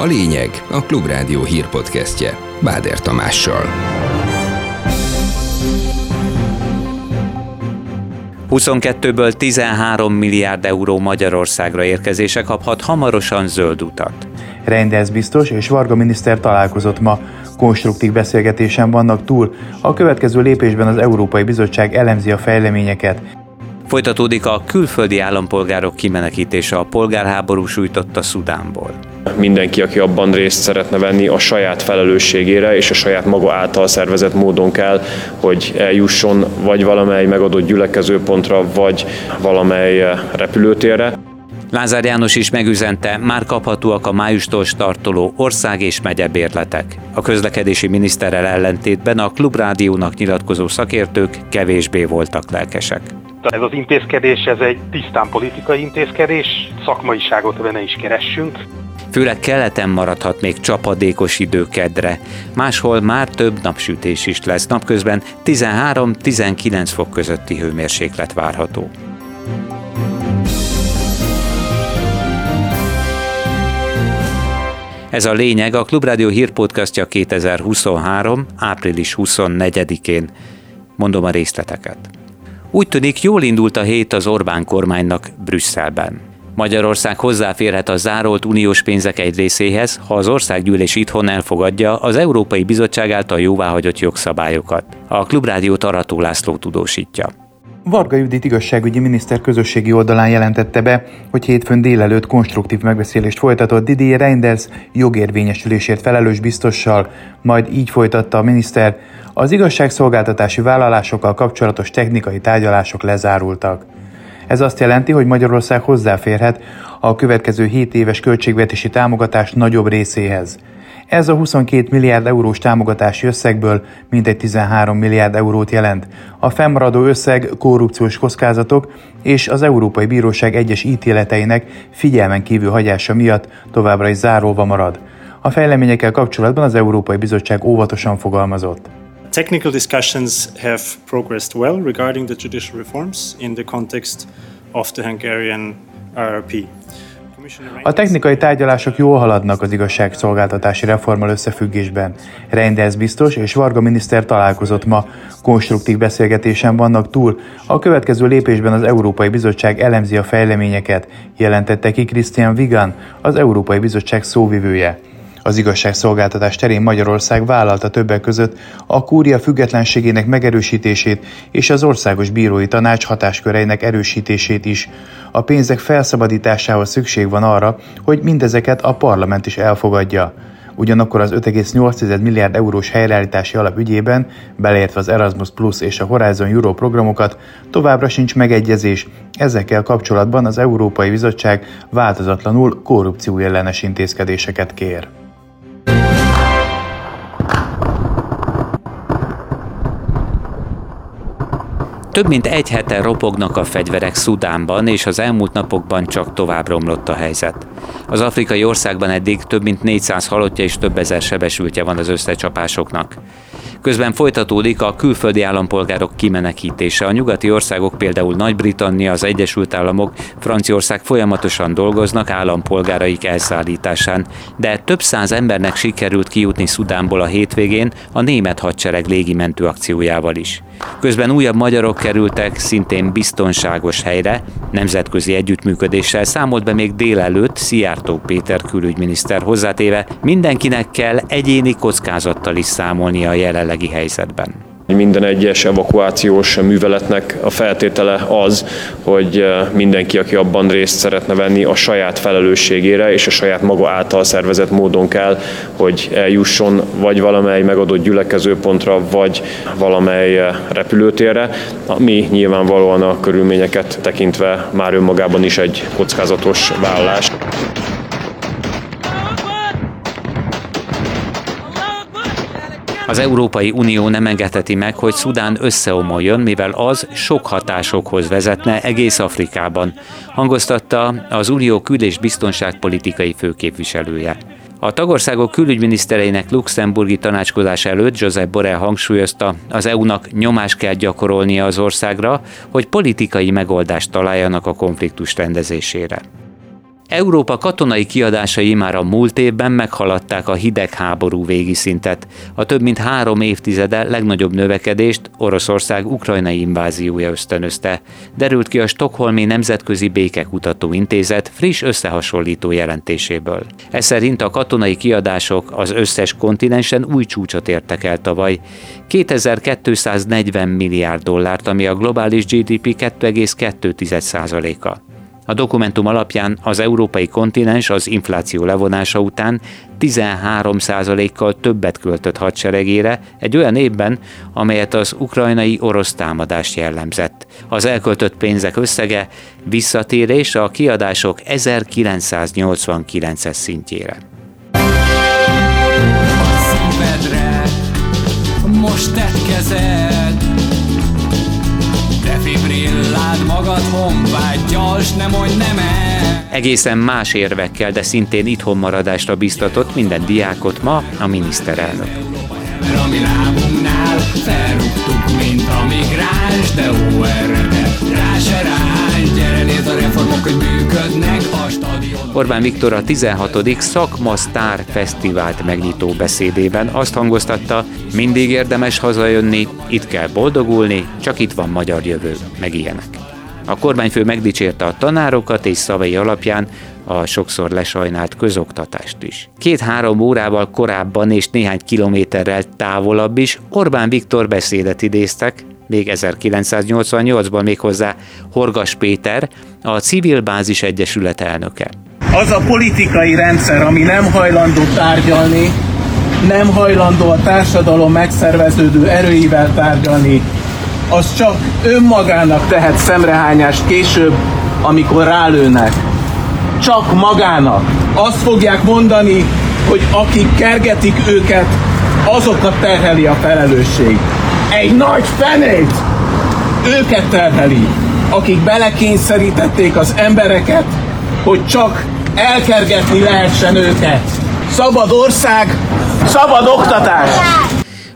A lényeg a Klubrádió hírpodcastje Báder Tamással. 22-ből 13 milliárd euró Magyarországra érkezése kaphat hamarosan zöld utat. Reinders biztos és Varga miniszter találkozott ma. Konstruktív beszélgetésen vannak túl. A következő lépésben az Európai Bizottság elemzi a fejleményeket. Folytatódik a külföldi állampolgárok kimenekítése a polgárháború sújtotta Szudánból. Mindenki, aki abban részt szeretne venni, a saját felelősségére és a saját maga által szervezett módon kell, hogy eljusson vagy valamely megadott gyülekezőpontra, vagy valamely repülőtérre. Lázár János is megüzente, már kaphatóak a májustól startoló ország és megyebérletek. A közlekedési miniszterrel ellentétben a Klubrádiónak nyilatkozó szakértők kevésbé voltak lelkesek. Ez az intézkedés, ez egy tisztán politikai intézkedés, szakmaiságot benne is keressünk. Főleg keleten maradhat még csapadékos idő kedre. Máshol már több napsütés is lesz. Napközben 13-19 fok közötti hőmérséklet várható. Ez a lényeg a Klubrádió hírpodcastja 2023. április 24-én. Mondom a részleteket. Úgy tűnik, jól indult a hét az Orbán kormánynak Brüsszelben. Magyarország hozzáférhet a zárolt uniós pénzek egy részéhez, ha az országgyűlés itthon elfogadja az Európai Bizottság által jóváhagyott jogszabályokat. A Klubrádió Tarató László tudósítja. Varga Judit igazságügyi miniszter közösségi oldalán jelentette be, hogy hétfőn délelőtt konstruktív megbeszélést folytatott Didier Reinders jogérvényesülésért felelős biztossal, majd így folytatta a miniszter, az igazságszolgáltatási vállalásokkal kapcsolatos technikai tárgyalások lezárultak. Ez azt jelenti, hogy Magyarország hozzáférhet a következő 7 éves költségvetési támogatás nagyobb részéhez. Ez a 22 milliárd eurós támogatási összegből mintegy 13 milliárd eurót jelent. A fennmaradó összeg korrupciós kockázatok és az Európai Bíróság egyes ítéleteinek figyelmen kívül hagyása miatt továbbra is zárolva marad. A fejleményekkel kapcsolatban az Európai Bizottság óvatosan fogalmazott. Technical discussions have progressed well regarding the judicial reforms in the context of the Hungarian RRP. A technikai tárgyalások jól haladnak az igazságszolgáltatási reformmal összefüggésben. Reinders biztos és Varga miniszter találkozott ma. Konstruktív beszélgetésen vannak túl. A következő lépésben az Európai Bizottság elemzi a fejleményeket, jelentette ki Christian Vigan, az Európai Bizottság szóvivője. Az igazságszolgáltatás terén Magyarország vállalta többek között a kúria függetlenségének megerősítését és az országos bírói tanács hatásköreinek erősítését is. A pénzek felszabadításához szükség van arra, hogy mindezeket a parlament is elfogadja. Ugyanakkor az 5,8 milliárd eurós helyreállítási alap ügyében, beleértve az Erasmus Plus és a Horizon Euro programokat, továbbra sincs megegyezés. Ezekkel kapcsolatban az Európai Bizottság változatlanul korrupcióellenes intézkedéseket kér. Több mint egy hete ropognak a fegyverek Szudánban, és az elmúlt napokban csak tovább romlott a helyzet. Az afrikai országban eddig több mint 400 halottja és több ezer sebesültje van az összecsapásoknak. Közben folytatódik a külföldi állampolgárok kimenekítése. A nyugati országok, például Nagy-Britannia, az Egyesült Államok, Franciaország folyamatosan dolgoznak állampolgáraik elszállításán, de több száz embernek sikerült kijutni Szudánból a hétvégén a német hadsereg légimentő akciójával is. Közben újabb magyarok kerültek szintén biztonságos helyre, nemzetközi együttműködéssel számolt be még délelőtt Szijjártó Péter külügyminiszter hozzátéve, mindenkinek kell egyéni kockázattal is számolnia a jelenlegi helyzetben. Minden egyes evakuációs műveletnek a feltétele az, hogy eh, mindenki, aki abban részt szeretne venni, a saját felelősségére és a saját maga által szervezett módon kell, hogy eljusson vagy valamely megadott gyülekezőpontra, vagy valamely eh, repülőtérre, ami nyilvánvalóan a körülményeket tekintve már önmagában is egy kockázatos vállalás. Az Európai Unió nem engedheti meg, hogy Szudán összeomoljon, mivel az sok hatásokhoz vezetne egész Afrikában, hangoztatta az Unió kül- és biztonságpolitikai főképviselője. A tagországok külügyminisztereinek luxemburgi tanácskozás előtt Josep Borrell hangsúlyozta, az EU-nak nyomást kell gyakorolnia az országra, hogy politikai megoldást találjanak a konfliktus rendezésére. Európa katonai kiadásai már a múlt évben meghaladták a hidegháború végi szintet. A több mint három évtizede legnagyobb növekedést Oroszország ukrajnai inváziója ösztönözte. Derült ki a Stockholmi Nemzetközi Békekutató Intézet friss összehasonlító jelentéséből. Ez szerint a katonai kiadások az összes kontinensen új csúcsot értek el tavaly. 2240 milliárd dollárt, ami a globális GDP 2,2%-a. A dokumentum alapján az európai kontinens az infláció levonása után 13%-kal többet költött hadseregére egy olyan évben, amelyet az ukrajnai orosz támadás jellemzett. Az elköltött pénzek összege visszatérés a kiadások 1989-es szintjére. most tett kezed Defibrilláld magad honvágyjal, s nem mondj nem. Egészen más érvekkel, de szintén itthon maradásra biztatott minden diákot ma a miniszterelnök. Ami lábunknál felrúgtuk, mint a migráns, de ó, erre rá se rány, gyere nézd a reformok, hogy működnek a. Orbán Viktor a 16. Szakma Sztár Fesztivált megnyitó beszédében azt hangoztatta, mindig érdemes hazajönni, itt kell boldogulni, csak itt van magyar jövő, meg ilyenek. A kormányfő megdicsérte a tanárokat és szavai alapján a sokszor lesajnált közoktatást is. Két-három órával korábban és néhány kilométerrel távolabb is Orbán Viktor beszédet idéztek, még 1988-ban méghozzá Horgas Péter, a Civil Bázis Egyesület elnöke. Az a politikai rendszer, ami nem hajlandó tárgyalni, nem hajlandó a társadalom megszerveződő erőivel tárgyalni, az csak önmagának tehet szemrehányást később, amikor rálőnek. Csak magának. Azt fogják mondani, hogy akik kergetik őket, azokat terheli a felelősség. Egy nagy fenét! Őket terheli, akik belekényszerítették az embereket, hogy csak elkergetni lehessen őket. Szabad ország, szabad oktatás!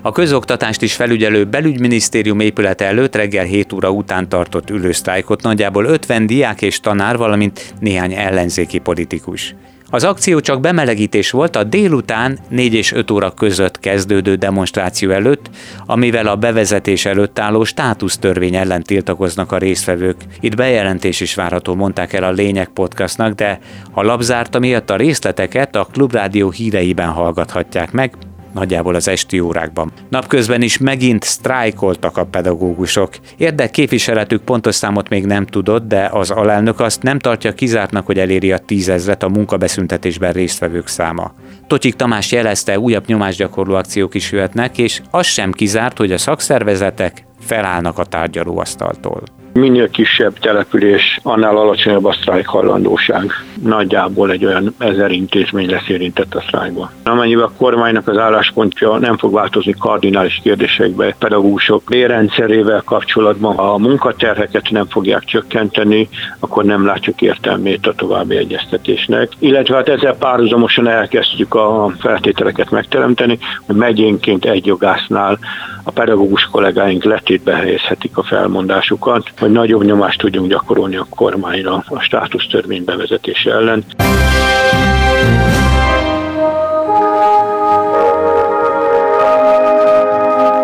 A közoktatást is felügyelő belügyminisztérium épülete előtt reggel 7 óra után tartott ülősztrájkot nagyjából 50 diák és tanár, valamint néhány ellenzéki politikus. Az akció csak bemelegítés volt a délután 4 és 5 óra között kezdődő demonstráció előtt, amivel a bevezetés előtt álló státusztörvény ellen tiltakoznak a résztvevők. Itt bejelentés is várható, mondták el a Lények podcastnak, de a labzárta miatt a részleteket a Klubrádió híreiben hallgathatják meg, nagyjából az esti órákban. Napközben is megint sztrájkoltak a pedagógusok. Érdek képviseletük pontos számot még nem tudott, de az alelnök azt nem tartja kizártnak, hogy eléri a tízezret a munkabeszüntetésben résztvevők száma. Totyik Tamás jelezte, újabb nyomásgyakorló akciók is jöhetnek, és az sem kizárt, hogy a szakszervezetek felállnak a tárgyalóasztaltól. Minél kisebb település, annál alacsonyabb a sztrájk hajlandóság. Nagyjából egy olyan ezer intézmény lesz érintett a sztrájkban. Amennyiben a kormánynak az álláspontja nem fog változni kardinális kérdésekbe, pedagógusok bérrendszerével kapcsolatban, ha a munkaterheket nem fogják csökkenteni, akkor nem látjuk értelmét a további egyeztetésnek. Illetve hát ezzel párhuzamosan elkezdjük a feltételeket megteremteni, hogy megyénként egy jogásznál a pedagógus kollégáink letétbe helyezhetik a felmondásukat, hogy nagyobb nyomást tudjunk gyakorolni a kormányra a státusztörvény bevezetése ellen.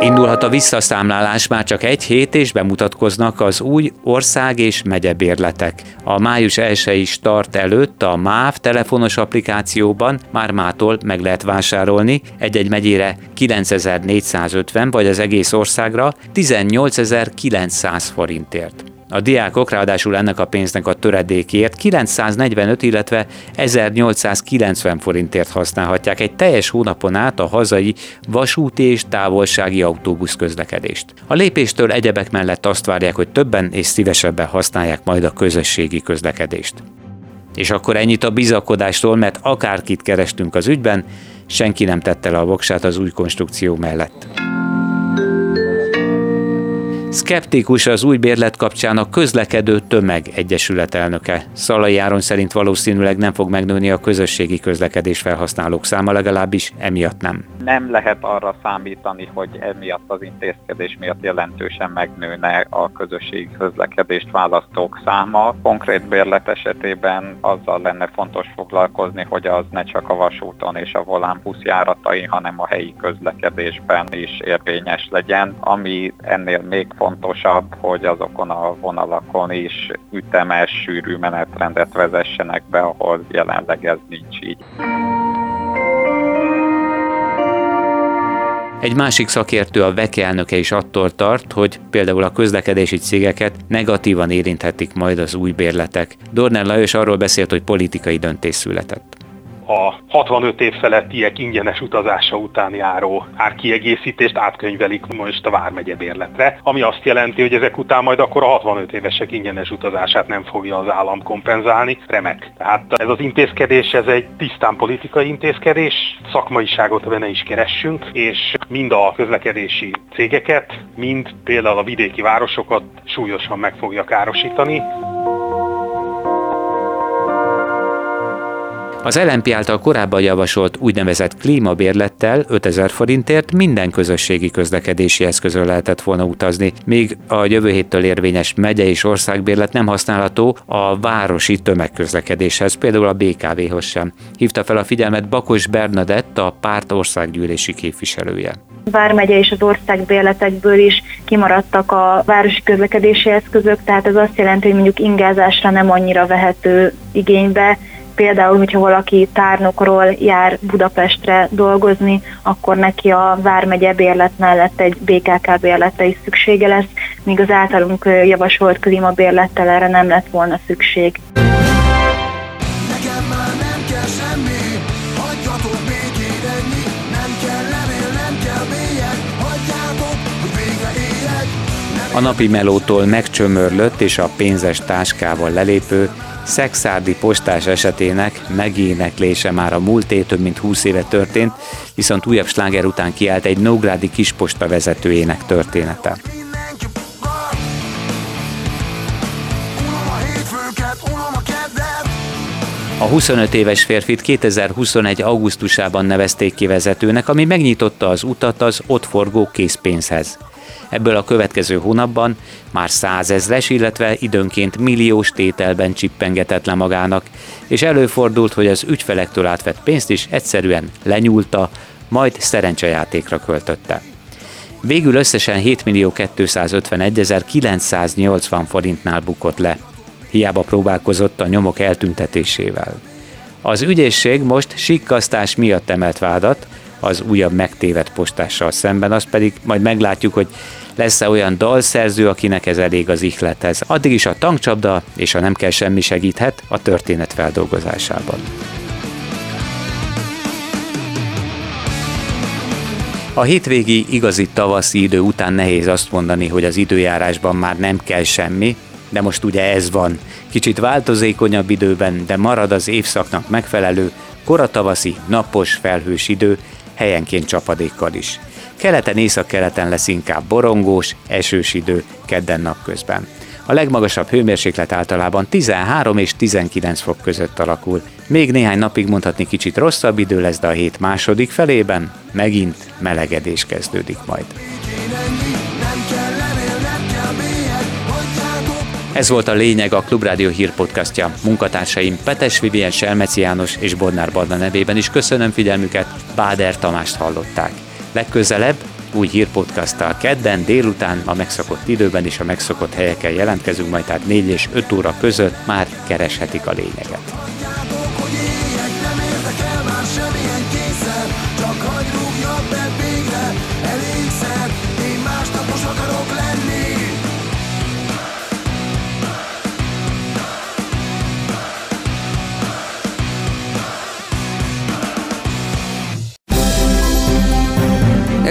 Indulhat a visszaszámlálás már csak egy hét, és bemutatkoznak az új ország és megyebérletek. A május 1 start előtt a MÁV telefonos applikációban már mától meg lehet vásárolni egy-egy megyére 9450 vagy az egész országra 18900 forintért. A diákok ráadásul ennek a pénznek a töredékért 945, illetve 1890 forintért használhatják egy teljes hónapon át a hazai vasúti és távolsági autóbusz közlekedést. A lépéstől egyebek mellett azt várják, hogy többen és szívesebben használják majd a közösségi közlekedést. És akkor ennyit a bizakodástól, mert akárkit kerestünk az ügyben, senki nem tette le a voksát az új konstrukció mellett. Skeptikus az új bérlet kapcsán a közlekedő tömeg egyesület elnöke. Szalai Áron szerint valószínűleg nem fog megnőni a közösségi közlekedés felhasználók száma, legalábbis emiatt nem. Nem lehet arra számítani, hogy emiatt az intézkedés miatt jelentősen megnőne a közösségi közlekedést választók száma. Konkrét bérlet esetében azzal lenne fontos foglalkozni, hogy az ne csak a vasúton és a volán járatai, hanem a helyi közlekedésben is érvényes legyen, ami ennél még legfontosabb, hogy azokon a vonalakon is ütemes, sűrű menetrendet vezessenek be, ahol jelenleg ez nincs így. Egy másik szakértő, a VEKE elnöke is attól tart, hogy például a közlekedési cégeket negatívan érinthetik majd az új bérletek. Dorner Lajos arról beszélt, hogy politikai döntés született a 65 év felettiek ingyenes utazása után járó árkiegészítést átkönyvelik most a Vármegye bérletre, ami azt jelenti, hogy ezek után majd akkor a 65 évesek ingyenes utazását nem fogja az állam kompenzálni. Remek. Tehát ez az intézkedés, ez egy tisztán politikai intézkedés, szakmaiságot benne is keressünk, és mind a közlekedési cégeket, mind például a vidéki városokat súlyosan meg fogja károsítani. Az LNP által korábban javasolt úgynevezett klímabérlettel 5000 forintért minden közösségi közlekedési eszközön lehetett volna utazni, míg a jövő héttől érvényes megye és országbérlet nem használható a városi tömegközlekedéshez, például a BKV-hoz sem. Hívta fel a figyelmet Bakos Bernadett, a párt országgyűlési képviselője. Vármegye és az országbérletekből is kimaradtak a városi közlekedési eszközök, tehát ez azt jelenti, hogy mondjuk ingázásra nem annyira vehető igénybe, például, hogyha valaki tárnokról jár Budapestre dolgozni, akkor neki a Vármegye bérlet mellett egy BKK bérlete is szüksége lesz, míg az általunk javasolt klímabérlettel erre nem lett volna szükség. A napi melótól megcsömörlött és a pénzes táskával lelépő Szexárdi postás esetének megéneklése már a múlté több mint 20 éve történt, viszont újabb sláger után kiállt egy Nógrádi kisposta vezetőjének története. A 25 éves férfit 2021. augusztusában nevezték ki vezetőnek, ami megnyitotta az utat az ott forgó készpénzhez. Ebből a következő hónapban már százezres, illetve időnként milliós tételben csippengetett le magának, és előfordult, hogy az ügyfelektől átvett pénzt is egyszerűen lenyúlta, majd szerencsejátékra költötte. Végül összesen 7 millió 251 980 forintnál bukott le. Hiába próbálkozott a nyomok eltüntetésével. Az ügyészség most sikkasztás miatt emelt vádat, az újabb megtévedt postással szemben, az pedig majd meglátjuk, hogy lesz-e olyan dalszerző, akinek ez elég az ihlethez. Addig is a tankcsapda és a nem kell semmi segíthet a történet feldolgozásában. A hétvégi igazi tavaszi idő után nehéz azt mondani, hogy az időjárásban már nem kell semmi, de most ugye ez van. Kicsit változékonyabb időben, de marad az évszaknak megfelelő, koratavaszi, napos, felhős idő, helyenként csapadékkal is. Keleten észak-keleten lesz inkább borongós, esős idő kedden napközben. A legmagasabb hőmérséklet általában 13 és 19 fok között alakul. Még néhány napig mondhatni kicsit rosszabb idő lesz, de a hét második felében megint melegedés kezdődik majd. Ez volt a lényeg a Klubrádió hírpodcastja. Munkatársaim Petes Vivien Selmeci János és Bodnár Barna nevében is köszönöm figyelmüket, Báder Tamást hallották. Legközelebb új hírpodcasttal kedden délután a megszokott időben és a megszokott helyeken jelentkezünk, majd tehát 4 és 5 óra között már kereshetik a lényeget.